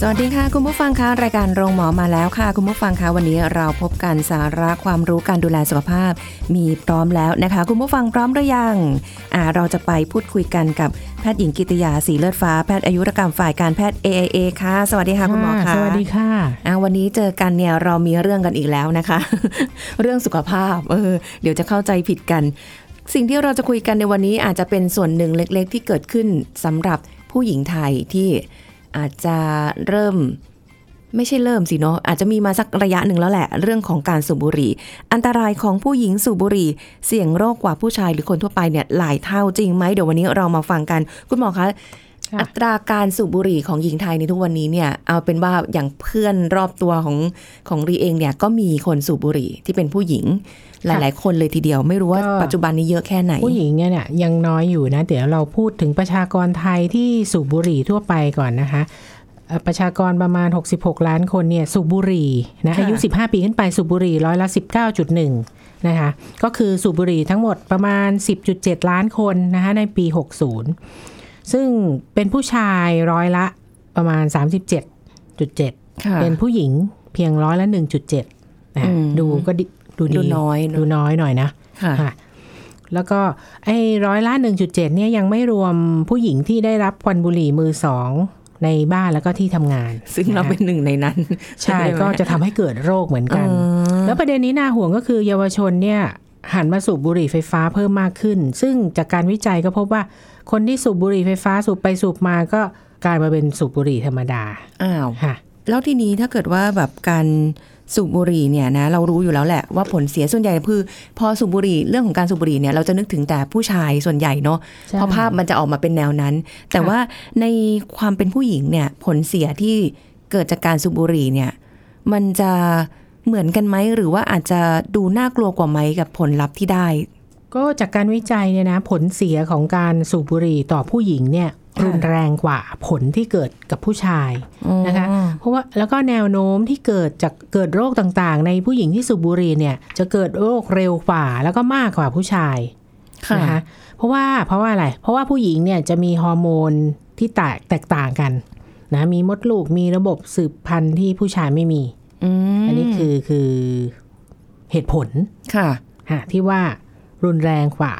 สวัสดีค่ะ คุณผู้ฟังคะรายการโรงหมอมาแล้วค่ะ คุณผู้ฟังคะวันนี้เราพบกันสาระความรู้การดูแลสุขภาพ มีพร้อมแล้วนะคะ คุณผู้ฟังพร้อมหรือยังอ่าเราจะไปพูดคุยกันกับแพทย์หญิงกิติยาสีเลือดฟ้าแพทย์อายุรกรรมฝ่ายการแพทย์ AIA ค่ะ สวัสดีค่ะคุณหมอค่ะสวัสดีค่ะอ่าวันนี้เจอกันเนี่ยเรามีเรื่องกันอีกแล้วนะคะ เรื่องสุขภาพเออเดี๋ยวจะเข้าใจผิดกัน สิ่งที่เราจะคุยกันในวันนี้อาจจะเป็นส่วนหนึ่งเล็ก ๆ ที่เกิดขึ้นสำหรับผู้หญิงไทยที่ อาจจะเริ่มไม่ใช่เริ่มสิเนาะอาจจะมีมาสักระยะหนึ่งแล้วแหละ เรื่องของการสูบบุหรี่ อันตรายของผู้หญิงสูบบุหรี่ เสี่ยงโรคกว่าผู้ชายหรือคนทั่วไปเนี่ยหลายเท่าจริงไหมเดี๋ยววันนี้เรามาฟังกัน คุณหมอคะค่ะ อัตราการสูบบุหรี่ของหญิงไทยในทุกวันนี้เนี่ยเอาเป็นว่าอย่างเพื่อนรอบตัวของของรีเองเนี่ยก็มีคนสูบบุหรี่ที่เป็นผู้หญิงหลาย ๆ คนเลยทีเดียวไม่รู้ว่าก็ปัจจุบันนี้เยอะแค่ไหน ผู้หญิงเนี่ยเนี่ยยังน้อยอยู่นะ เดี๋ยวเราพูดถึงประชากรไทยที่สูบบุหรี่ทั่วไปก่อนนะคะเอ่อประชากรประมาณ 66 ล้านคนเนี่ยสูบบุหรี่นะค่ะอายุ 15 ปีขึ้นไปสูบบุหรี่ร้อยละ 19.1 นะคะก็คือสูบบุหรี่ทั้งหมดประมาณ 10.7 ล้านคนนะคะในปี 60 ซึ่งเป็นผู้ชายร้อยละประมาณ 37.7ค่ะเป็นผู้หญิงเพียงร้อยละ 1.7นะอืมดูก็ดิดูดีดูน้อยเนอะดูน้อยหน่อยนะค่ะค่ะแล้วก็ไอ้ร้อยละหนึ่งจุดเจ็ดเนี่ยยังไม่รวมผู้หญิงที่ได้รับควันบุหรี่มือสองในบ้านแล้วก็ที่ทำงาน ซึ่งเราเป็นหนึ่งในนั้น ใช่ไหมก็จะทำให้เกิดโรคเหมือนกันอ๋อแล้วประเด็นนี้น่าห่วงก็คือเยาวชนเนี่ยหันมาสูบบุหรี่ไฟฟ้าเพิ่มมากขึ้น ซึ่งจากการวิจัยก็พบว่า คนที่สูบบุหรี่ไฟฟ้าสูบไปสูบมาก็กลายมาเป็นสูบบุหรี่ธรรมดา อ้าวค่ะ แล้วทีนี้ถ้าเกิดว่าแบบการสูบบุหรี่เนี่ยนะเรารู้อยู่แล้วแหละว่าผลเสียส่วนใหญ่คือพอสูบบุหรี่เรื่องของการสูบบุหรี่เนี่ยเราจะนึกถึงแต่ผู้ชายส่วนใหญ่เนาะใช่เพราะภาพมันจะออกมาเป็นแนวนั้น แต่ว่าในความเป็นผู้หญิงเนี่ยผลเสียที่เกิดจากการสูบบุหรี่เนี่ยมันจะเหมือนกันไหมหรือว่าอาจจะดูน่ากลัวกว่าไหมกับผลลัพธ์ที่ได้ ก็จากการวิจัยเนี่ยนะผลเสียของการสูบบุหรี่ต่อผู้หญิงเนี่ยค่ะรุนแรงกว่าผลที่เกิดกับผู้ชายนะคะ เพราะว่าแล้วก็แนวโน้มที่เกิดจากเกิดโรคต่างๆ ในผู้หญิงที่สูบบุหรี่เนี่ย จะเกิดโรคเร็วกว่าแล้วก็มากกว่าผู้ชายค่ะนะคะเพราะว่าเพราะว่าอะไร เพราะว่าผู้หญิงเนี่ยจะมีฮอร์โมนที่แตกแตกต่างกันนะมีมดลูกมีระบบสืบพันธุ์ที่ผู้ชายไม่มีอืมอันนี้คือคือเหตุผลค่ะฮะที่ว่า รุนแรงกว่า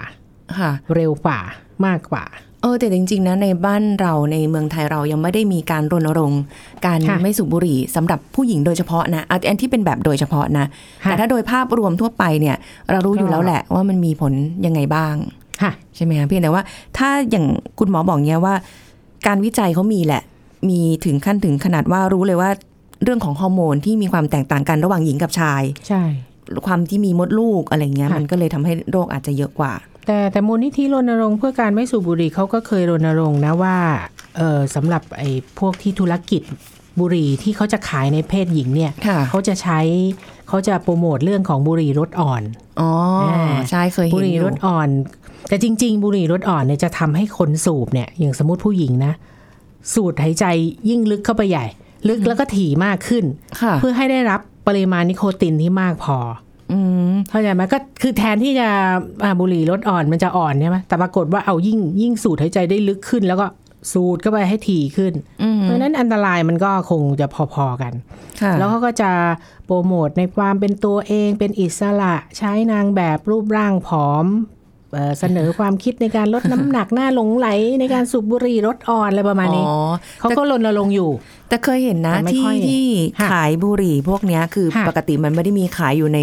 ค่ะเร็วกว่ามากกว่าเออแต่จริง ๆ นะในบ้านเราในเมืองไทยเรายังไม่ได้มีการรณรงค์การค่ะไม่สูบบุหรี่สำหรับผู้หญิงโดยเฉพาะนะอันที่เป็นแบบโดยเฉพาะนะค่ะแต่ถ้าโดยภาพรวมทั่วไปเนี่ย เรารู้อยู่แล้วแหละว่ามันมีผลยังไงบ้างค่ะใช่ไหมคะเพียงแต่ว่า ถ้าอย่างคุณหมอบอกเนี้ยว่า การวิจัยเขามีแหละ มีถึงขั้นถึงขนาดว่ารู้เลยว่าเรื่องของฮอร์โมนที่มีความแตกต่างกันระหว่างหญิงกับชาย ใช่ ความที่มีมดลูกอะไรเงี้ยค่ะมันก็เลยทำให้โรคอาจจะเยอะกว่า แต่แต่มูลนิธิรณรงค์เพื่อการไม่สูบบุหรี่เขาก็เคยรณรงค์นะว่าเออสำหรับไอ้พวกที่ธุรกิจบุหรี่ที่เขาจะขายในเพศหญิงเนี่ยค่ะเขาจะใช้เขาจะโปรโมทเรื่องของบุหรี่รสอ่อนอ๋อใช่เคยเห็นบุหรี่อยู่รสอ่อน แต่จริง ๆ บุหรี่รสอ่อนเนี่ยจะทำให้คนสูบเนี่ย อย่างสมมติผู้หญิงนะ สูดหายใจยิ่งลึกเข้าไปใหญ่ ลึกแล้วก็ถี่มากขึ้นค่ะเพื่อให้ได้รับ ปริมาณนิโคตินที่มากพออืมเข้าใจไหมก็คือแทนที่จะอ่าบุหรี่รสอ่อนมันจะอ่อนใช่ไหมแต่ปรากฏว่าเอายิ่งยิ่งสูดหายใจได้ลึกขึ้น แล้วก็สูดเข้าไปให้ถี่ขึ้นอืมเพราะฉะนั้นอันตรายมันก็คงจะพอๆกันค่ะแล้วเขาก็จะโปรโมทในความเป็นตัวเองเป็นอิสระใช้นางแบบรูปร่างผอม เอ่อเสนอความคิดในการลดน้ำหนักหน้าหลงไหลในการสูบบุหรี่รสอ่อนอะไรประมาณนี้อ๋อเขาก็รณรงค์อยู่ แต่เคยเห็นนะแต่ไม่ที่ค่อยที่ค่ะขายบุหรี่พวกเนี้ยคือค่ะปกติมันไม่ได้มีขายอยู่ใน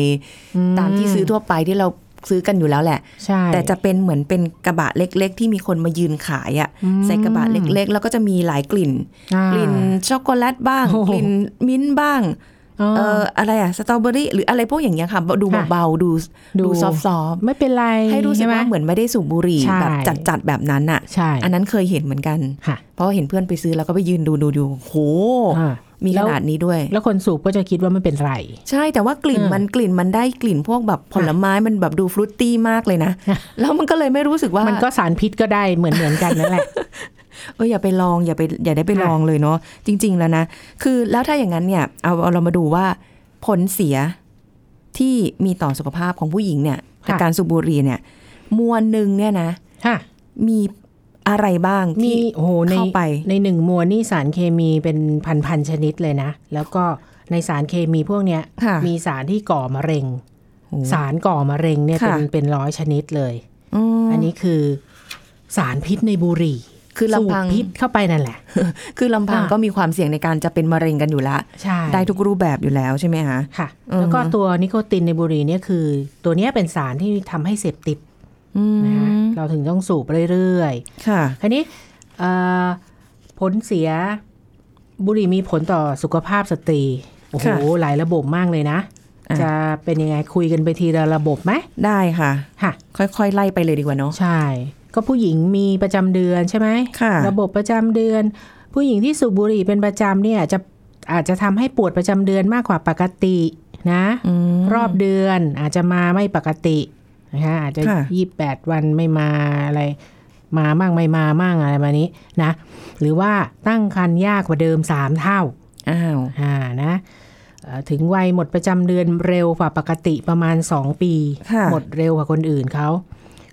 ตามที่ซื้อทั่วไปที่เราซื้อกันอยู่แล้วแหละใช่แต่จะเป็นเหมือนเป็นกระบะเล็ก ๆ ที่มีคนมายืนขายอะ่ะอืมใส่กระบะเล็ก ๆ แล้วก็จะมีหลายกลิ่นอ่ากลิ่นช็อกโกแลตบ้างโอ้โหกลิ่นมิ้นท์บ้างอ๋อ เอออะไรอะสตรอเบอรี่หรืออะไรพวกอย่างเงี้ยค่ะ ดูค่ะเบาๆดูดูดูซอฟต์ไม่เป็นไรๆให้รู้สึกใช่ไหมว่าเหมือนไม่ได้สูบบุหรี่ใช่แบบจัดๆแบบนั้นอะใช่อันนั้นเคยเห็นเหมือนกันค่ะเพราะว่าเห็นเพื่อนไปซื้อแล้วก็ไปยืนดูดูดูโหอ่ามีแล้ขวนาดนี้ด้วย แล้วคนสูบก็จะคิดว่าไม่เป็นไร ใช่แต่ว่ากลิ่นอืมมันกลิ่นมันได้กลิ่นพวกแบบผลไม้มันแบบดูฟรุตตี้มากเลยนะ แล้วมันก็เลยไม่รู้สึกว่ามันก็สารพิษก็ได้เหมือนเหมือนกันนั่นแหละ เอออย่าไปลองอย่าไปอย่าได้ไปค่ะลองเลยเนาะจริง ๆ แล้วนะ คือแล้วถ้าอย่างนั้นเนี่ยเอาเอาเรามาดูว่าผลเสียที่มีต่อสุขภาพของผู้หญิงเนี่ยจากการสูบบุหรี่เนี่ย มวลหนึ่งเนี่ยนะค่ะมีอะไรบ้างมีที่โอ้โหในเข้าไปในหนึ่งมวลนี่สารเคมีเป็นพันพันๆชนิดเลยนะ แล้วก็ในสารเคมีพวกเนี้ยค่ะมีสารที่ก่อมะเร็งโอ้สารก่อมะเร็งเนี่ยเป็นค่ะเป็นร้อยชนิดเลยอืมอันนี้คือสารพิษในบุหรี่ คือลำพังสูบพิษเข้าไปนั่นแหละ คือลำพังอะก็มีความเสี่ยงในการจะเป็นมะเร็งกันอยู่ละใช่ได้ทุกรูปแบบอยู่แล้วใช่ไหมคะค่ะอือฮึแล้วก็ตัวนิโคตินในบุหรี่เนี่ยคือ ตัวเนี้ยเป็นสารที่ทำให้เสพติดอืมนะคะเราถึงต้องสูบเรื่อยค่ะๆคราวนี้เอ่อผลเสียบุหรี่มีผลต่อสุขภาพสตรี โอ้โหค่ะหลายระบบมากเลยนะอะจะเป็นยังไงคุยกันไปทีละระบบไหม ได้ค่ะ ค่ะ ค่อยๆ ไล่ไปเลยดีกว่าเนาะ ใช่ ก็ผู้หญิงมีประจำเดือนใช่ไหมค่ะระบบประจำเดือน ผู้หญิงที่สูบบุหรี่เป็นประจำเนี่ยจะอาจจะทำให้ปวดประจำเดือนมากกว่าปกตินะอืมรอบเดือนอาจจะมาไม่ปกตินะคะอาจจะค่ะยี่แปดวันไม่มาอะไร มามั่งไม่มามั่งอะไรแบบนี้นะ หรือว่าตั้งครรภ์ยากกว่าเดิมสามเท่าอ้าวอ่านะเอ่อถึงวัยหมดประจำเดือนเร็วกว่าปกติประมาณ2ปีค่ะหมดเร็วกว่าคนอื่นเขา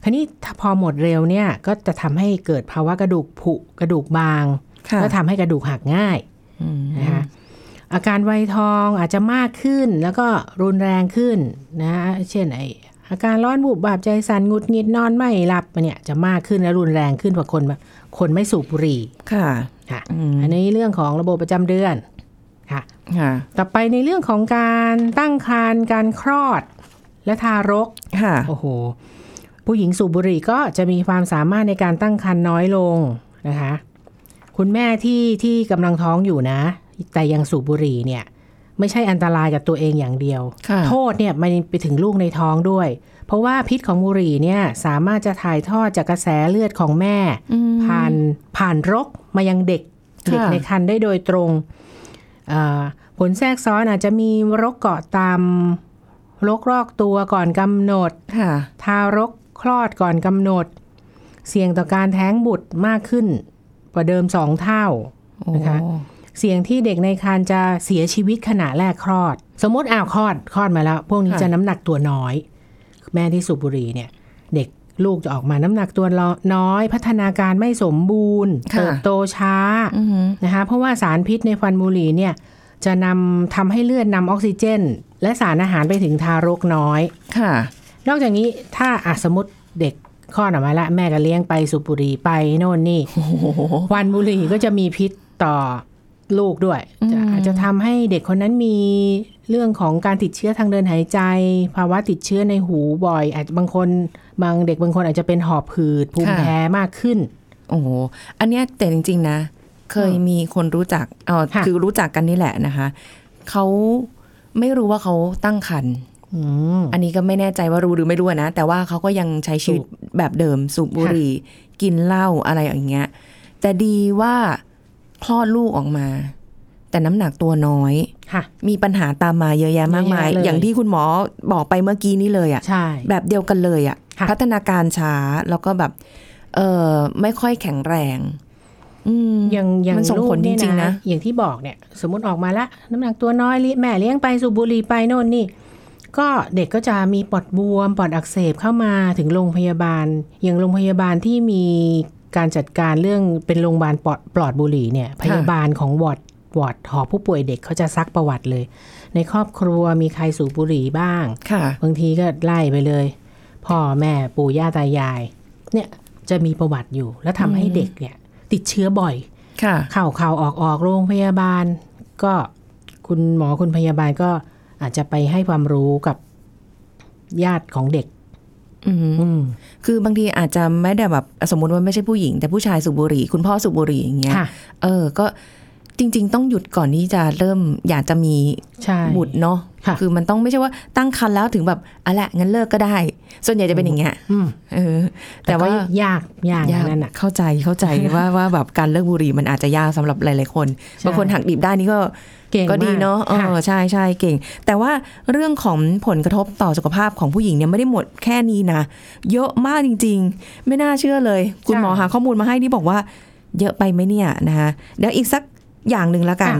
คราวนี้ถ้าพอหมดเร็วเนี่ยก็จะทำให้เกิดภาวะกระดูกผุกระดูกบางค่ะก็ทำให้กระดูกหักง่ายอืมนะคะอาการไวยทองอาจจะมากขึ้นแล้วก็รุนแรงขึ้นนะ เช่นไออาการร้อนบุบบาบใจสั่นหงุดหงิดนอนไม่หลับเนี่ยจะมากขึ้นและรุนแรงขึ้นกว่าคนคนไม่สูบบุหรี่ค่ะค่ะอืมอันนี้เรื่องของระบบประจำเดือนค่ะค่ะต่อไปในเรื่องของการตั้งครรภ์การคลอดและทารกค่ะโอ้โห ผู้หญิงสูบบุหรี่ก็จะมีความสามารถในการตั้งครรภ์น้อยลงนะคะ คุณแม่ที่ที่กำลังท้องอยู่นะ แต่ยังสูบบุหรี่เนี่ยไม่ใช่อันตรายกับตัวเองอย่างเดียวค่ะโทษเนี่ยมันไปถึงลูกในท้องด้วย เพราะว่าพิษของบุหรี่เนี่ยสามารถจะถ่ายทอดจากกระแสเลือดของแม่อืมผ่านผ่านรกมายังเด็กค่ะเด็กในครรภ์ได้โดยตรงอ่าผลแทรกซ้อนอาจจะมีรกเกาะตามรกรอกตัวก่อนกำหนดค่ะทารก คลอดก่อนกำหนด เสี่ยงต่อการแท้งบุตรมากขึ้นกว่าเดิมสองเท่าโอ้นะคะเสี่ยงที่เด็กในครรภ์จะเสียชีวิตขณะแรกคลอด สมมติอ้าวคลอดคลอดมาแล้ว พวกนี้จะน้ำหนักตัวน้อย แม่ที่สูบบุหรี่เนี่ย เด็กลูกจะออกมาน้ำหนักตัวน้อย พัฒนาการไม่สมบูรณ์ค่ะเติบโตช้าอืมนะคะเพราะว่าสารพิษในควันบุหรี่เนี่ยจะนำทำให้เลือดนำออกซิเจน และสารอาหารไปถึงทารกน้อยค่ะ นอกจากนี้ถ้าอะสมมติเด็กคลอดออกมาละแม่ก็เลี้ยงไปสูบบุหรี่ไปโน่นนี่ควันบุหรี่ก็จะมีพิษต่อลูกด้วยจะอาจจะทำให้เด็กคนนั้นมีเรื่องของการติดเชื้อทางเดินหายใจ ภาวะติดเชื้อในหูบ่อย อาจจะบางคนบางเด็กบางคนอาจจะเป็นหอบหืดภูมิค่ะแพ้มากขึ้น โอ้โหอันเนี้ยแต่จริง ๆ นะ เคยมีคนรู้จักเออค่ะคือรู้จักกันนี่แหละนะคะเขาไม่รู้ว่าเขาตั้งครรภ์ อืมอันนี้ก็ไม่แน่ใจว่ารู้หรือไม่รู้อะนะ แต่ว่าเขาก็ยังใช้ชีวิตสูบแบบเดิมสูบบุหรี่ กินเหล้าอะไรอย่างเงี้ย แต่ดีว่าคลอดลูกออกมา แต่น้ำหนักตัวน้อยค่ะมีปัญหาตามมาเยอะแยะมากมายเยอะแยะเลยอย่างที่คุณหมอบอกไปเมื่อกี้นี้เลยอะใช่แบบเดียวกันเลยอะค่ะ พัฒนาการช้าแล้วก็แบบ เออไม่ค่อยแข็งแรงอืมอย่างอย่างมันส่งลูกผลจเนี่ยริงๆนะ อย่างที่บอกเนี่ย สมมติออกมาละ น้ำหนักตัวน้อยลิแม่เลี้ยงไปสูบบุหรี่ไปโน่นนี่ ก็เด็กก็จะมีปอดบวม ปอดอักเสบเข้ามาถึงโรงพยาบาล อย่างโรงพยาบาลที่มีการจัดการเรื่องเป็นโรงพยาบาลปลอดปลอดบุหรี่เนี่ยพยาบาลของ ward ward หอผู้ป่วยเด็กเขาจะซักประวัติเลย ในครอบครัวมีใครสูบบุหรี่บ้างค่ะบางทีก็ไล่ไปเลย พ่อแม่ปู่ย่าตายาย เนี่ยจะมีประวัติอยู่ แล้วทำให้เด็กเนี่ย ติดเชื้อบ่อยค่ะเข่าเข่าออกออกโรงพยาบาล ก็คุณหมอคุณพยาบาลก็ อาจจะไปให้ความรู้กับญาติของเด็กอืมอืมคือบางทีอาจจะไม่ได้แบบสมมติว่าไม่ใช่ผู้หญิง แต่ผู้ชายสูบบุหรี่ คุณพ่อสูบบุหรี่อย่างเงี้ยค่ะเออ ก็ จจริง ๆ ต้องหยุดก่อนที่จะเริ่มอยากจะมีใช่บุตรเนาะค่ะคือมันต้องไม่ใช่ว่าตั้งครรภ์แล้วถึงแบบอะละงั้นเลิกก็ได้ ส่วนใหญ่จะเป็นอย่างเงี้ยอืมเออ แต่ว่าก็ยากยากยากนั่นน่ะเข้าใจเข้าใจว่าว่าแบบการเลิกบุหรี่มันอาจจะยากสำหรับหลายๆคนใช่บางคนหักดิบได้นี่ก็เก่งก็ดีเนาะมเออใช่ใช่เก่ง แต่ว่าเรื่องของผลกระทบต่อสุขภาพของผู้หญิงเนี่ยไม่ได้หมดแค่นี้นะ เยอะมากจริง ๆ ไม่น่าเชื่อเลย คุณหมอหาข้อมูลมาให้นี่บอกว่า เยอะไปไหมเนี่ยนะคะเดี๋ยวอีกสัก อย่างหนึ่งละกัน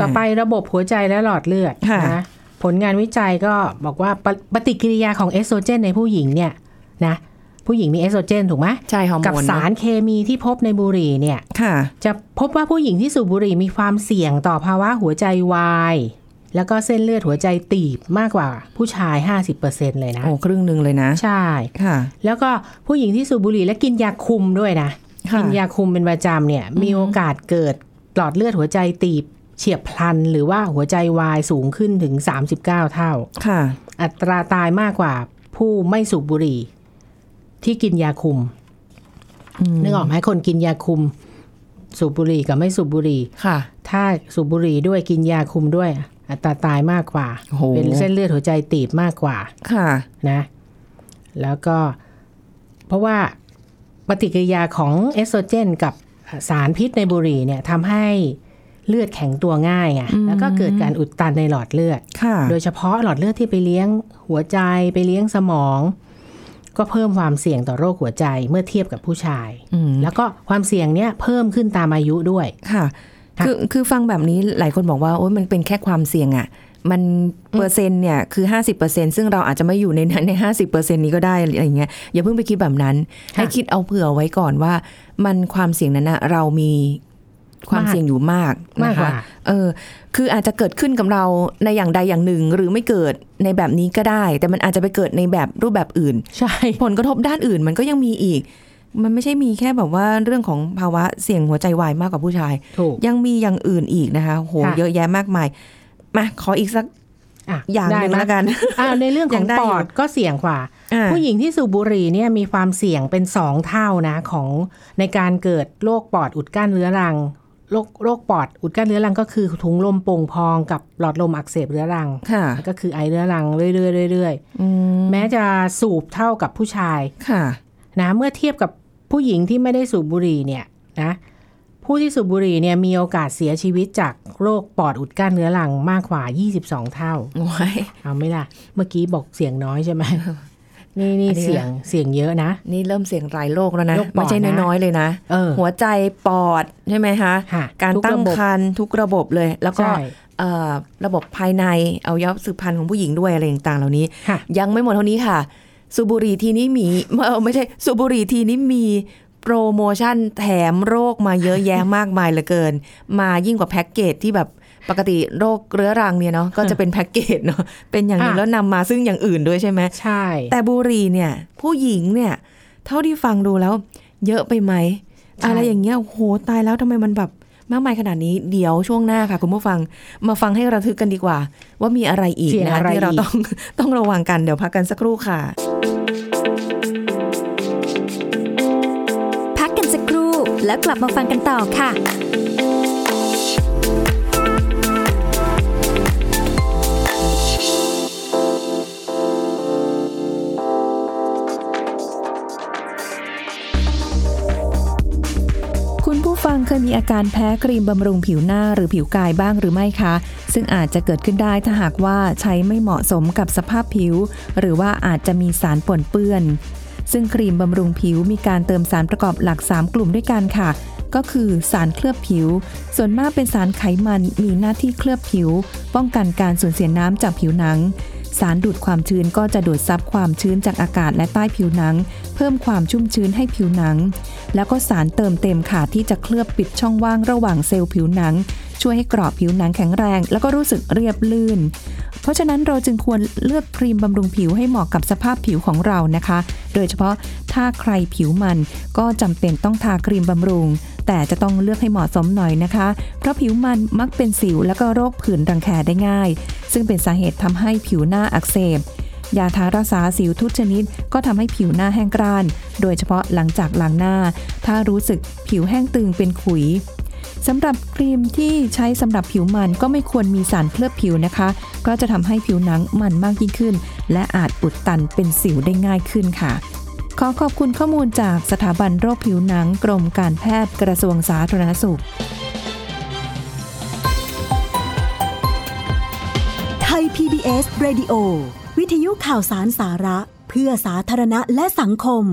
ต่อไประบบหัวใจและหลอดเลือดค่ะนะผลงานวิจัยก็บอกว่าปปฏิกิริยาของเอสโตรเจนในผู้หญิงเนี่ยนะผู้หญิงมีเอสโตรเจนถูกไหมใช่ฮอร์โมนกับสารเคมีที่พบในบุหรี่เนี่ยค่ะจะพบว่าผู้หญิงที่สูบบุหรี่มีความเสี่ยงต่อภาวะหัวใจวายแล้วก็เส้นเลือดหัวใจตีบมากกว่าผู้ชาย 50%เลยนะ โอ้ครึ่งหนึ่งเลยนะ ใช่ค่ะ แล้วก็ผู้หญิงที่สูบบุหรี่และกินยาคุมด้วยนะค่ะกินยาคุมเป็นประจำเนี่ย มีโอกาสเกิด หลอดเลือดหัวใจตีบเฉียบพลัน หรือว่าหัวใจวายสูงขึ้นถึง 39 เท่า ค่ะ อัตราตายมากกว่าผู้ไม่สูบบุหรี่ ที่กินยาคุมนึกออกไหมคนกินยาคุม สูบบุหรี่กับไม่สูบบุหรี่ค่ะ ถ้าสูบบุหรี่ด้วยกินยาคุมด้วย อัตราตายมากกว่าโอ้โหเป็นเส้นเลือดหัวใจตีบมากกว่า ค่ะ นะ แล้วก็ เพราะว่าปฏิกิริยาของเอสโตรเจนกับ สารพิษในบุหรี่เนี่ยทำให้เลือดแข็งตัวง่ายไงแล้วก็เกิดการอุดตันในหลอดเลือดค่ะโดยเฉพาะหลอดเลือดที่ไปเลี้ยงหัวใจไปเลี้ยงสมอง ก็เพิ่มความเสี่ยงต่อโรคหัวใจเมื่อเทียบกับผู้ชายอืมแล้วก็ความเสี่ยงเนี้ยเพิ่มขึ้นตามอายุด้วยค่ะค่ะ คือคือฟังแบบนี้หลายคนบอกว่าโอ้ยมันเป็นแค่ความเสี่ยงอะ่ะ มันเปอร์เซ็นต์เนี่ยคือ50%ซึ่งเราอาจจะไม่อยู่ในนั้นใน50%นี้ก็ได้อะไรอย่างเงี้ยอย่าเพิ่งไปคิดแบบนั้น ให้คิดเอาเผื่อไว้ก่อนว่า มันความเสี่ยงนั้นนะเรามีความเสี่ยงอยู่มากมากนะกว่าคะเออ คืออาจจะเกิดขึ้นกับเราในอย่างใดอย่างหนึ่ง หรือไม่เกิดในแบบนี้ก็ได้ แต่มันอาจจะไปเกิดในแบบรูปแบบอื่น ใช่ ผลกระทบด้านอื่นมันก็ยังมีอีก มันไม่ใช่มีแค่แบบว่าเรื่องของภาวะเสี่ยงหัวใจวายมากกว่าผู้ชายถูกยังมีอย่างอื่นอีกนะคะโหค่ะเยอะแยะมากมาย มาขออีกสักอะอย่างหนึ่งได้ไมแล้วกันอ่าในเรื่องขยัองงได้ปอยู่อดก็เสี่ยงกว่าอ่า ผู้หญิงที่สูบบุหรี่เนี่ยมีความเสี่ยงเป็นสองเท่านะของในการเกิดโรคปอดอุดกั้นเรื้อรังโรคโรคปอดอุดกั้นเรื้อรังก็คือถุงลมโป่งพองกับหลอดลมอักเสบเรื้อรังค่ะก็คือไอเรื้อรังเรื่อยๆเรื่อยๆอืมแม้จะสูบเท่ากับผู้ชายค่ะนะเมื่อเทียบกับผู้หญิงที่ไม่ได้สูบบุหรี่เนี่ยนะ ผู้ที่สูบบุหรี่เนี่ยมีโอกาสเสียชีวิตจากโรคปอดอุดกั้นเรื้อรังมากกว่า 22 เท่าโอ้ยเอาไหม่ล่ะ เมื่อกี้บอกเสียงน้อยใช่ไหมนี่นี่อันนี้เสียงเสียงเยอะนะ นี่เริ่มเสี่ยงหลายโรคแล้วนะโรคปอดไม่ใช่นะน้อยๆเลยนะเออหัวใจปอดใช่ไหมคะค่ะการทุกตั้งระบบครรภ์ทุกระบบเลย แล้วก็ใช่เอ่อระบบภายในเอายับสืบพันธุ์ของผู้หญิงด้วยอะไรต่างๆ เหล่านี้ค่ะยังไม่หมดเท่านี้ค่ะ สูบบุหรีทีนี้มีเออไม่ใช่สูบบุหรีทีนี้มี โปรโมชั่นแถมโรคมาเยอะแยะมากมายเหลือเกิน มายิ่งกว่าแพ็กเกจที่แบบปกติโรคเรื้อรังเนี่ยเนาะก็จะเป็นแพ็กเกจเนาะเป็นอย่างหนึงอะแล้วนำมาซึ่งอย่างอื่นด้วยใช่ไหมใช่ แต่บุหรีเนี่ย ผู้หญิงเนี่ย เท่าที่ฟังดูแล้ว เยอะไปไหม อะไรอย่างเงี้ยโอ้โหตายแล้วทำไมมันแบบมากมายขนาดนี้เดี๋ยวช่วงหน้าค่ะ คุณผู้ฟังมาฟังให้ระทึกกันดีกว่า ว่ามีอะไรอีกเสี่ยงนะอะไรที่เราอีกต้องต้องระวังกันเดี๋ยวพักกันสักครู่ค่ะ แล้วกลับมาฟังกันต่อค่ะคุณผู้ฟังเคยมีอาการแพ้ครีมบำรุงผิวหน้าหรือผิวกายบ้างหรือไม่คะ ซึ่งอาจจะเกิดขึ้นได้ถ้าหากว่าใช้ไม่เหมาะสมกับสภาพผิว หรือว่าอาจจะมีสารปนเปื้อน ซึ่งครีมบำรุงผิวมีการเติมสารประกอบหลัก 3 กลุ่มด้วยกันค่ะ ก็คือสารเคลือบผิว ส่วนมากเป็นสารไขมันมีหน้าที่เคลือบผิว ป้องกันการสูญเสียน้ำจากผิวหนัง สารดูดความชื้นก็จะดูดซับความชื้นจากอากาศและใต้ผิวหนัง เพิ่มความชุ่มชื้นให้ผิวหนัง แล้วก็สารเติมเต็มค่ะที่จะเคลือบปิดช่องว่างระหว่างเซลล์ผิวหนัง ช่วยให้กรอบผิวหนังแข็งแรง แล้วก็รู้สึกเรียบลื่น เพราะฉะนั้นเราจึงควรเลือกครีมบำรุงผิวให้เหมาะกับสภาพผิวของเรานะคะ โดยเฉพาะถ้าใครผิวมันก็จำเป็นต้องทาครีมบำรุง แต่จะต้องเลือกให้เหมาะสมหน่อยนะคะ เพราะผิวมันมักเป็นสิวและก็โรคผื่นรังแคได้ง่าย ซึ่งเป็นสาเหตุทำให้ผิวหน้าอักเสบยาทารักษาสิวทุกชนิดก็ทำให้ผิวหน้าแห้งกร้าน โดยเฉพาะหลังจากล้างหน้า ถ้ารู้สึกผิวแห้งตึงเป็นขุย สำหรับครีมที่ใช้สำหรับผิวมันก็ไม่ควรมีสารเคลือบผิวนะคะก็จะทำให้ผิวหนังมันมากยิ่งขึ้น และอาจอุดตันเป็นสิวได้ง่ายขึ้นค่ะ ขอขอบคุณข้อมูลจากสถาบันโรคผิวหนังกรมการแพทย์กระทรวงสาธารณสุข ไทย PBS Radio วิทยุข่าวสารสาระ เพื่อสาธารณะและสังคม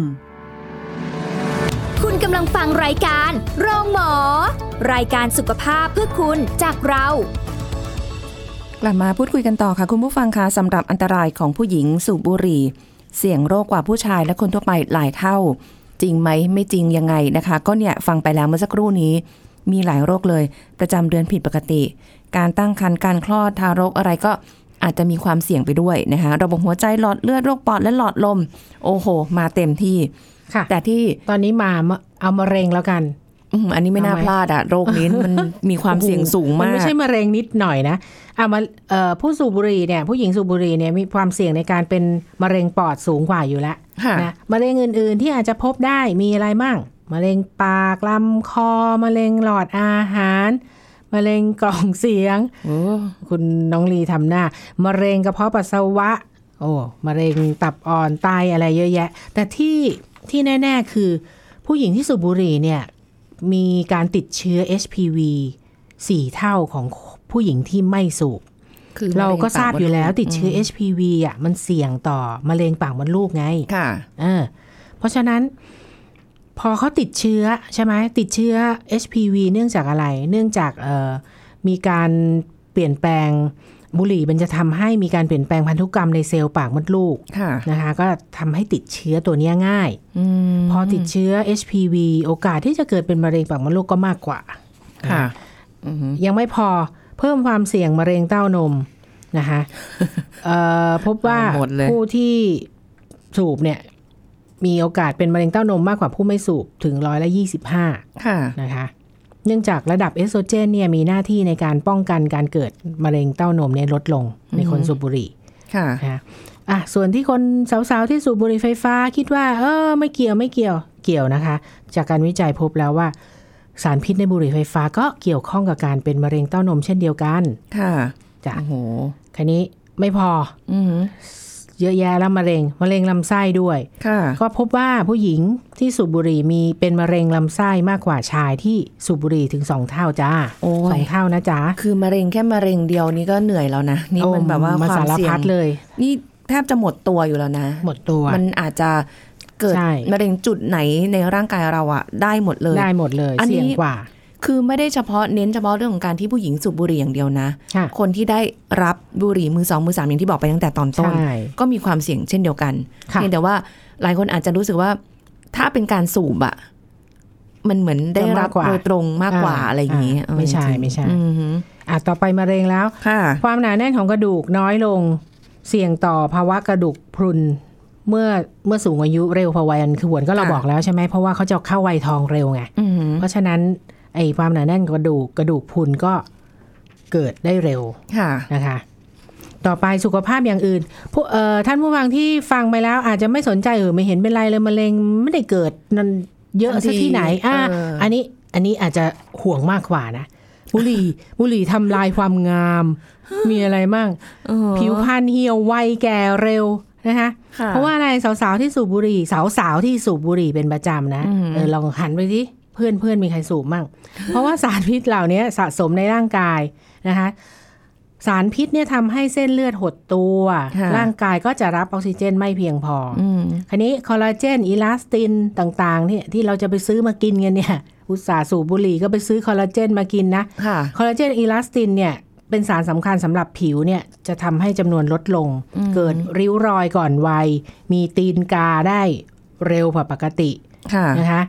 กำลังฟังรายการโรงหมอ รายการสุขภาพเพื่อคุณจากเรา กลับมาพูดคุยกันต่อค่ะ คุณผู้ฟังคะสำหรับอันตรายของผู้หญิงสูบบุหรี่ เสี่ยงโรคกว่าผู้ชายและคนทั่วไปหลายเท่า จริงไหมไม่จริงยังไงนะคะ ก็เนี่ยฟังไปแล้วเมื่อสักครู่นี้ มีหลายโรคเลย ประจำเดือนผิดปกติ การตั้งครรภ์การคลอดทารกอะไรก็อาจจะมีความเสี่ยงไปด้วยนะคะระบบหัวใจหลอดเลือดโรคปอดและหลอดลม โอ้โห มาเต็มที่ แต่ที่ตอนนี้มาเอามะเร็งแล้วกันอืมอันนี้ไม่น่าเอาไหมพลาดอะโรคนี้มันมีความเสี่ยงสูงมันมาก ไม่ใช่มะเร็งนิดหน่อยนะอะมาเอ่อผู้สูบบุหรี่เนี่ยผู้หญิงสูบบุหรี่เนี่ยมีความเสี่ยงในการเป็นมะเร็งปอดสูงกว่าอยู่แล้วค่ะนะมะเร็งอื่น ๆ ที่อาจจะพบได้มีอะไรมั่งมะเร็งปากลำคอมะเร็งหลอดอาหารมะเร็งกล่องเสียงโอ้คุณน้องลีทำหน้ามะเร็งกระเพาะปัสสาวะ โอ้มะเร็งตับอ่อนไตอะไรเยอะแยะ แต่ที่ ที่แน่ ๆ คือ ผู้หญิงที่สูบบุหรี่เนี่ยมีการติดเชื้อ HPV สี่เท่าของผู้หญิงที่ไม่สูบคือเราก็ทราบอยู่แล้วติดเชื้อม HPV อะมันเสี่ยงต่อมะเร็งปากมดลูกไงค่ะเออเพราะฉะนั้น พอเขาติดเชื้อใช่ไหมติดเชื้อ HPV เนื่องจากอะไร เนื่องจากเอ่อมีการเปลี่ยนแปลง บุหรี่มันจะทำให้มีการเปลี่ยนแปลงพันธุกรรมในเซลล์ปากมดลูกค่ะนะคะ ก็ทำให้ติดเชื้อตัวเนี้ยง่ายอืมพอติดเชื้อ HPV โอกาสที่จะเกิดเป็นมะเร็งปากมดลูกก็มากกว่าค่ะอือหือยังไม่พอเพิ่มความเสี่ยงมะเร็งเต้านมนะคะเอ่อพบว่าเอาหมดเลยผู้ที่สูบเนี่ย มีโอกาสเป็นมะเร็งเต้านมมากกว่าผู้ไม่สูบถึงร้อยละยี่สิบห้าค่ะนะคะ เนื่องจากระดับเอสโตรเจนเนี่ยมีหน้าที่ในการป้องกันการเกิดมะเร็งเต้านมเนี่ยลดลงในคนสูบบุหรี่ค่ะนะคะอะส่วนที่คนสาวๆที่สูบบุหรี่ไฟฟ้าคิดว่า เออไม่เกี่ยวไม่เกี่ยวเกี่ยวนะคะ จากการวิจัยพบแล้วว่า สารพิษในบุหรี่ไฟฟ้าก็เกี่ยวข้องกับการเป็นมะเร็งเต้านมเช่นเดียวกัน ค่ะจ้ะโอ้โหคันนี้ไม่พออือหือ เยอะแยะแล้วมะเร็งมะเร็งลำไส้ด้วยค่ะก็พบว่าผู้หญิงที่สูบบุหรี่มีเป็นมะเร็งลำไส้มากกว่าชายที่สูบบุหรี่ถึงสองเท่าจ้าโอ้สอยงเท่านะจ๊ะคือมะเร็งแค่มะเร็งเดียวนี่ก็เหนื่อยแล้วนะนี่มันแบบว่าโอ้ความสารเสี่ยพังดเลย นี่แทบจะหมดตัวอยู่แล้วนะ หมดตัว มันอาจจะเกิดใช่มะเร็งจุดไหนในร่างกายเราอะได้หมดเลยได้หมดเลยอันนี้เสี่ยงกว่า คือไม่ได้เฉพาะเน้นเฉพาะเรื่องของการที่ผู้หญิงสูบบุหรี่อย่างเดียวนะค่ะคนที่ได้รับบุหรี่มือสองมือสามอย่างที่บอกไปตั้งแต่ตอนต้นใช่ก็มีความเสี่ยงเช่นเดียวกันค่ะเพียงแต่ว่าหลายคนอาจจะรู้สึกว่าถ้าเป็นการสูบอะมันเหมือนได้รับโดยตรงมากกว่าอะไรอย่างนี้ ไม่ใช่เออจริงๆไม่ใช่อือหืออะต่อไปมะเร็งแล้วค่ะความหนาแน่นของกระดูกน้อยลงเสี่ยงต่อภาวะกระดูกพรุนเมื่อเมื่อสูงอายุเร็วพอวัยอันคือหวนก็เราค่ะบอกแล้วใช่ไหมเพราะว่าเขาจะเข้าวัยทองเร็วไงอือหือเพราะฉะนั้น ไอ้ความหนาแน่นของกระดูกกระดูกพรุนก็เกิดได้เร็วค่ะนะคะ ต่อไปสุขภาพอย่างอื่นผู้เอ่อท่านผู้ฟังที่ฟังไปแล้ว อาจจะไม่สนใจเออไม่เห็นเป็นไรเลยมะเร็งไม่ได้เกิดนั่นเยอะทันทีซะที่ไหนอะเอออัอันนี้อันนี้อาจจะห่วงมากกว่านะบุหรี่บุหรี่ทำลายความงาม มีอะไรมั่งเออผิวพรรณเหี่ยววัยแก่เร็วนะคะค่เพราะว่าอะไรสาวๆที่สูบบุหรี่ สาวๆที่สูบบุหรี่เป็นประจำนะอืมเออลองหันไปสิเพื่อนเพื่อนมีใครสูบมั่ง เพราะว่าสารพิษเหล่านี้สะสมในร่างกายนะคะสารพิษเนี่ยทำให้เส้นเลือดหดตัวค่ะร่างกายก็จะรับออกซิเจนไม่เพียงพอออืมคันนี้คอลลาเจนอิลาสตินต่างๆเนี่ยที่เราจะไปซื้อมากินกันเนี่ย อุตสาห์สูบบุหรี่ก็ไปซื้อคอลลาเจนมากินนะค่ะคอลลาเจนอิลาสตินเนี่ยเป็นสารสำคัญสำหรับผิวเนี่ยจะทำให้จำนวนลดลง เกิดริ้วรอยก่อนวัย มีตีนกาได้เร็วกว่าปกติค่ะนะคะ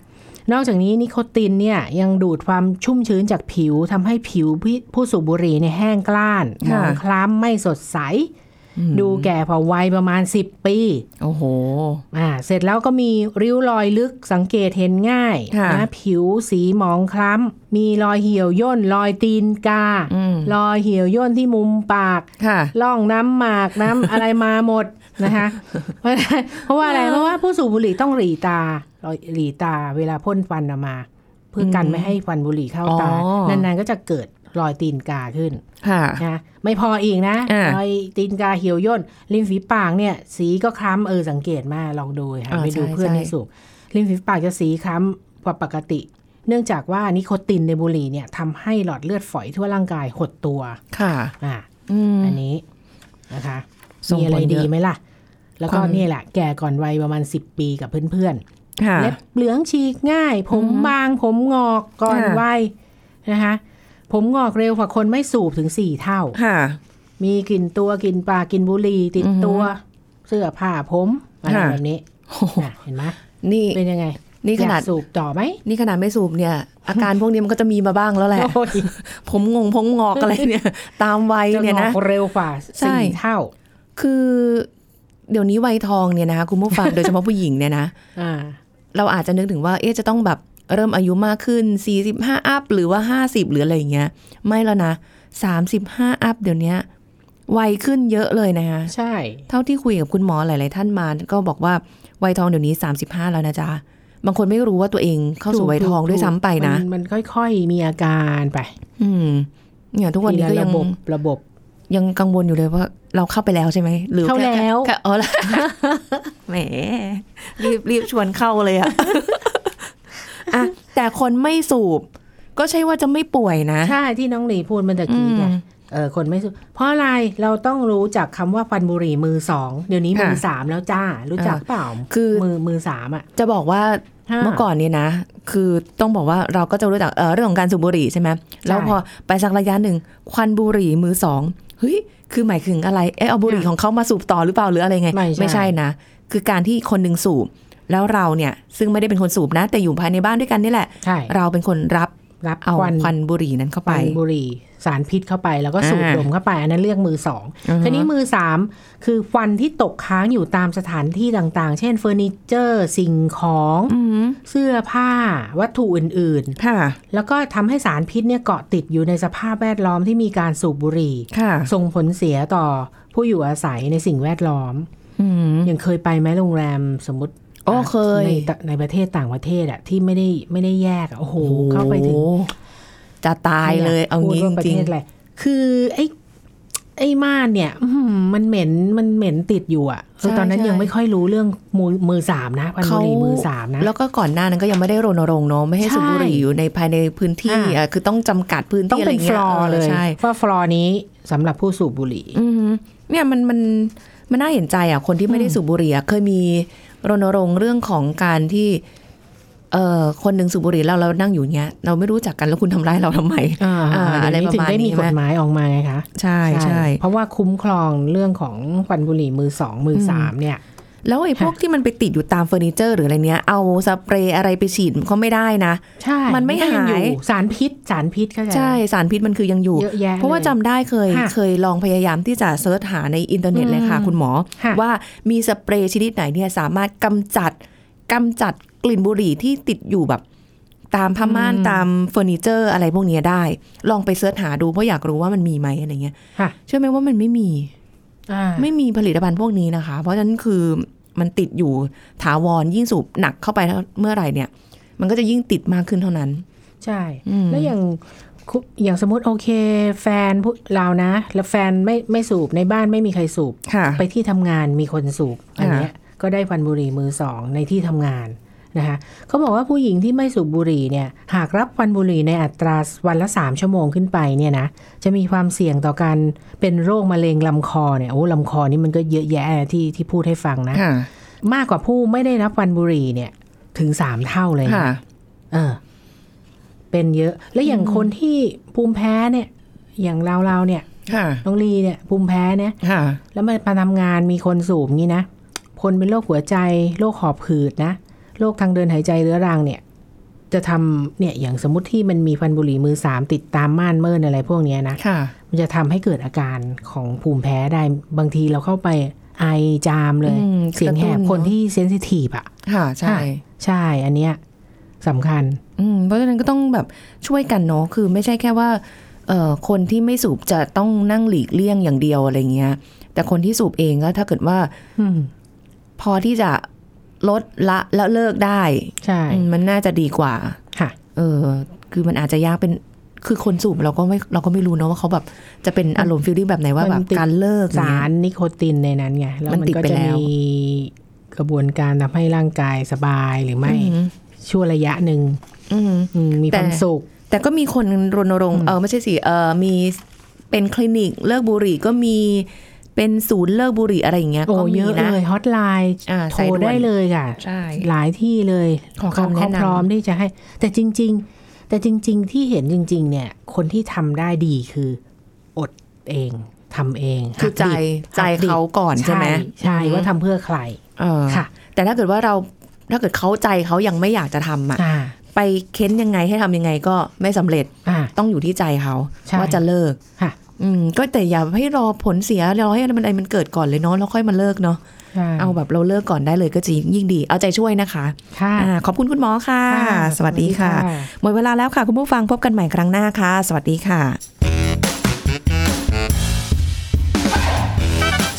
นอกจากนี้นิโคตินเนี่ยยังดูดความชุ่มชื้นจากผิวทำให้ผิวผู้ผู้สูบบุหรี่เนี่ยแห้งกล้านหมค่ะองคล้ำไม่สดใส ดูแก่พอวัยประมาณ 10 ปี โอ้โหอ่าเสร็จแล้วก็มีริ้วรอยลึกสังเกตเห็นง่ายค่ะนะผิวสีหมองคล้ำ มีรอยเหี่ยวย่น รอยตีนกาอืมรอยเหี่ยวย่นที่มุมปากค่ะล่องน้ำหมากน้ำอะไรมาหมดนะคะเพราะเพราะว่าอะไรเพราะว่าผู้สูบบุหรี่ต้องหลีตา หลีตาเวลาพ่นฟันออกมา เพื่อกันไม่ให้ควันบุหรี่เข้าตาอ๋อนานๆก็จะเกิดรอยตีนกาขึ้นค่ะนะไม่พออีกนะอ่ารอยตีนกาเหี่ยวย่นริมฝีปากเนี่ย สีก็คล้ำเออสังเกตมาลองดูค่ะอ่าไปดูใช่เพื่อนใช่ที่สูบริมฝีปากจะสีคล้ำกว่าปกติ เนื่องจากว่านิโคตินในบุหรี่เนี่ยทำให้หลอดเลือดฝอยทั่วร่างกายหดตัวค่ะอ่าอืมอันนี้นะคะส่งมีอะไรผลเยดีอะไหมล่ะ แล้วก็ความเนี่ยแหละ แก่ก่อนวัยประมาณ10ปีกับเพื่อนค่ะๆ เล็บเหลืองฉีกง่าย ผมบางผมงอกก่อนค่ะวัยนะคะ ผมงอกเร็วกว่าคนไม่สูบถึง4เท่าค่ะมีกลิ่นตัวกลิ่นปากกลิ่นบุหรี่ติดอือหือตัว เสื้อผ้าผมอะไรค่ะแบบนี้อะเห็นไหมนี่เป็นยังไง นี่ขนาดอยกสูบต่อไหมนี่ขนาดไม่สูบเนี่ย อาการพวกนี้มันก็จะมีมาบ้างแล้วแหละโอ้ยผมงงผมงอกอะไรเนี่ย ตามวัยจะเนี่ยงอนะกเร็วกว่าใช่สี่เท่า คือเดี๋ยวนี้วัยทองเนี่ยนะคะคุณผู้ฟังโดยเฉพาะผู้หญิงเนี่ยนะอ่า เราอาจจะนึกถึงว่าเอ๊ะจะต้องแบบเริ่มอายุมากขึ้น 45 อัพหรือว่า 50 หรืออะไรอย่างเงี้ย ไม่แล้วนะ 35 อัพเดี๋ยวนี้วัยขึ้นเยอะเลยนะคะใช่ เท่าที่คุยกับคุณหมอหลาย ๆ ท่านมา ก็บอกว่าวัยทองเดี๋ยวนี้ 35 แล้วนะจ๊ะ บางคนไม่รู้ว่าตัวเองเข้าสู่วัยทองด้วยซ้ำไปนะ มัมันค่อย ๆ มีอาการไป อืมเนี่ยทุกวันนี้ก็ทีละยังระบบระบบ ยังกังวลอยู่เลยว่าเราเข้าไปแล้วใช่ไหมหรือเข้าค่แล้วค่อ๋อแล้วแหมรีบรีบชวนเข้าเลยอะอะแต่คนไม่สูบ ก็ใช่ว่าจะไม่ป่วยนะใช่ที่น้องหลีพูดเมื่อตะกี้ไงอืมเออคนไม่สูบเพราะอะไรเราต้องรู้จักคำว่าควันบุหรี่มือสองเดี๋ยวนี้มือค่ะสามแล้วจ้า รู้จักอ่าเปล่าคือมือมือสามอะ จะบอกว่าฮะเมื่อก่อนเนี่ยนะ คือต้องบอกว่าเราก็จะรู้จักเอ่อเรื่องของการสูบบุหรี่ใช่ไหมแล้วพอไปสักระยะหนึ่งควันบุหรี่มือสอง เฮ้ยคือหมายถึงอะไรเอะเอาบุหรี่ของเขามาสูบต่อหรือเปล่าหรืออะไรไง ไม่ใช่ใช่นะ คือการที่คนหนึ่งสูบ แล้วเราเนี่ยซึ่งไม่ได้เป็นคนสูบนะ แต่อยู่ภายในบ้านด้วยกันนี่แหละใช่เราเป็นคนรับรับเอาควันควันบุหรี่นั้นเข้าคไปวันบุหรี่ สารพิษเข้าไป แล้วก็สูดอ่าดมเข้าไป อันนั้นเรียกมือสองอือฮึทีนี้มือสามคือควันที่ตกค้างอยู่ตามสถานที่ต่างๆ เช่นเฟอร์นิเจอร์สิ่งของอืมเสื้อผ้าวัตถุอื่นค่ะๆแล้วก็ทำให้สารพิษเนี่ยเกาะติดอยู่ในสภาพแวดล้อมที่มีการสูบบุหรี่ค่ะส่งผลเสียต่อผู้อยู่อาศัยในสิ่งแวดล้อมอืมยังเคยไปไหมโรงแรมสมมติโอ้เคยในตะในประเทศต่างประเทศอะที่ไม่ได้ไม่ได้แยกอะโอ้โหเข้าไปถึงโอ้โห จะตายเลย เอาพูดงี้ว่าจประริงเทศอะไรคือไอ้ไอ้ม่านเนี่ยอื้อหือมันเหม็นมันเหม็นติดอยู่อะคือใช่ตอนนั้นใช่ยังไม่ค่อยรู้เรื่องมือมือสามนะพันบุหรี่มือสามนะ แล้วก็ก่อนหน้านั้นก็ยังไม่ได้รณรงค์เนาะไม่ให้สูบใช่บุหรี่อยู่ในภายในพื้นที่อ่าอะคือต้องจำกัดพื้นต้องที่อะไรเป็นฟเงี้ลยอร์เลยใช่ว่าฟลอร์นี้สำหรับผู้สูบบุหรี่อืมเนี่ยมันมันมันน่าเห็นใจอะคนที่ไม่ได้สูบบุหรี่อะเคยมีรณรงค์เรื่องของการที่ เอ่อคนหนึ่งสูบบุหรี่แล้วเรานั่งอยู่เนี้ย เราไม่รู้จักกันแล้วคุณทำร้ายเราทำไมอ่าอ่าเดี๋ยวนี้อะไรประถึงมาณได้มีนี้กไหมฎหมายออกมาไงคะใช่ใช่เพราะว่าคุ้มครองเรื่องของควันบุหรี่มือสองมือสามเนี่ยแล้วไอ้พวกที่มันไปติดอยู่ตามเฟอร์นิเจอร์หรืออะไรเนี้ย เอาสเปรย์อะไรไปฉีดก็ไม่ได้นะ ใช่ มันไม่ก็ยังหายอยู่สารพิษ สารพิษเข้าใจไหมใช่ สารพิษมันคือยังอยู่เยอะแยะเพราะว่าลยจำได้เคยค่ะเคยลองพยายามที่จะ search หาในอินเทอร์เน็ตเลยค่ะอืมคุณหมอค่ะว่ามีสเปรย์ชนิดไหนเนี่ยสามารถกำจัด กำจัดกลิ่นบุหรี่ที่ติดอยู่แบบ ตามผ้าม่านตามเฟอร์นิเจอร์อะไรพวกเนี้ยได้ ลองไป search หาดูเพราะอยากรู้ว่ามันมีไหมอะไรเงี้ยค่ะเชื่อไหมว่ามันไม่มีอ่าไม่มีผลิตภัณฑ์พวกนี้นะคะ เพราะฉะนั้นคือมันติดอยู่ถาวรยิ่งสูบหนักเข้าไปเมื่อไหร่เนี่ย มันก็จะยิ่งติดมากขึ้นเท่านั้น ใช่อืมแล้วอย่างคุอย่างสมมติโอเค แฟนผู้เรานะ แล้วแฟนไม่ไม่สูบในบ้านไม่มีใครสูบค่ะไปที่ทำงานมีคนสูบอันเนี้ย ก็ได้ควันบุหรี่มือสองในที่ทำงานนะคะเขาบอกว่าผู้หญิงที่ไม่สูบบุหรี่เนี่ยหากรับควันบุหรี่ในอัตราวันละสามชั่วโมงขึ้นไปเนี่ยนะจะมีความเสี่ยงต่อการเป็นโรคมะเร็งลำคอเนี่ยโอ้ลำคอนี่มันก็เยอะแยะที่ที่พูดให้ฟังนะค่ะมากกว่าผู้ไม่ได้รับควันบุหรี่เนี่ยถึงสามเท่าเลยนะค่ะเออเป็นเยอะ แล้วอย่างคนที่ภูมิแพ้เนี่ย อย่างเราเราๆเนี่ยค่ะน้องลีเนี่ยภูมิแพ้เนี่ยค่ะแล้วมามาทำงานมีคนสูบงี้นะ คนเป็นโรคหัวใจ โรคหอบหืดนะ โรคทางเดินหายใจเรื้อรังเนี่ย จะทำเนี่ยอย่างสมมติที่มันมีฟันบุหรี่มือสามติดตามม่านเมินอะไรพวกเนี้ยนะค่ะมันจะทำให้เกิดอาการของภูมิแพ้ได้ บางทีเราเข้าไปไอจามเลยอืมเสียงแหบกระตุ้นคนเนอะที่เซนซิทีฟอะ ค่ะ ใช่ ใช่ อันเนี้ยสำคัญ อืม เพราะฉะนั้นก็ต้องแบบช่วยกันเนาะ คือไม่ใช่แค่ว่าเอ่อคนที่ไม่สูบจะต้องนั่งหลีกเลี่ยงอย่างเดียวอะไรเงี้ย แต่คนที่สูบเองก็ถ้าเกิดว่าอืม พอที่จะลดละแล้วเลิกได้ ใช่อืมมันน่าจะดีกว่า ค่ะ เออ คือมันอาจจะยากเป็นคือคนสูบเราก็ไม่เราก็ไม่รู้เนอะว่าเขาแบบจะเป็นอารมณ์ feeling แบบไหนว่าแบบมันติดการเลิกอย่งสาเงี้ยรนิโคตินในนั้นไงแล้วมันมันติดก็ไปจะแล้วมีกระบวนการทำให้ร่างกายสบายหรือไม่อืมชั่วระยะหนึ่งอืมอืมมีแต่ความสุข แต่ก็มีคนรณรงค์เออไม่ใช่สิเออมีเป็นคลินิกเลิกบุหรี่ก็มี เป็นศูนย์เลิกบุหรี่อะไรอย่างเงี้ยโอ้ก็มีเยอะนะเลยฮอตไลน์อ่าโทสายรด่วนได้เลยค่ะใช่หลายที่เลยขอเขาคำแนะนำเขาพร้อมที่จะให้ แต่จริง ๆ แต่จริง ๆ ที่เห็นจริง ๆ เนี่ย คนที่ทำได้ดีคืออดเองทำเอง คือใจหักดิบใจหักดิบเขาก่อนใช่ไหมใช่ว่าทำเพื่อใครเออค่ะ แต่ถ้าเกิดว่าเราถ้าเกิดเขาใจเขายังไม่อยากจะทำอะอ่าไปเค้นยังไงให้ทำยังไงก็ไม่สำเร็จอ่าต้องอยู่ที่ใจเขาใช่ว่าจะเลิกค่ะ อืมก็แต่อย่าให้รอผลเสียรอให้มันอะไรมันเกิดก่อนเลยเนาะแล้วค่อยมาเลิกเนาะใช่เอาแบบเราเลิกก่อนได้เลยก็จะยิ่งดี เอาใจช่วยนะคะค่ะอ่าขอบคุณคุณหมอค่ะค่ะสวัสดีค่ะ สวัสดีค่ะ หมดเวลาแล้วค่ะ คุณผู้ฟังพบกันใหม่ครั้งหน้าค่ะ สวัสดีค่ะ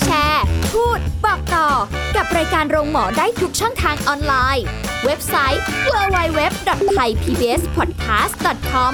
แชร์ พูด บอกต่อ กับรายการโรงหมอได้ทุกช่องทางออนไลน์ เว็บไซต์ www.thaipbspodcast.com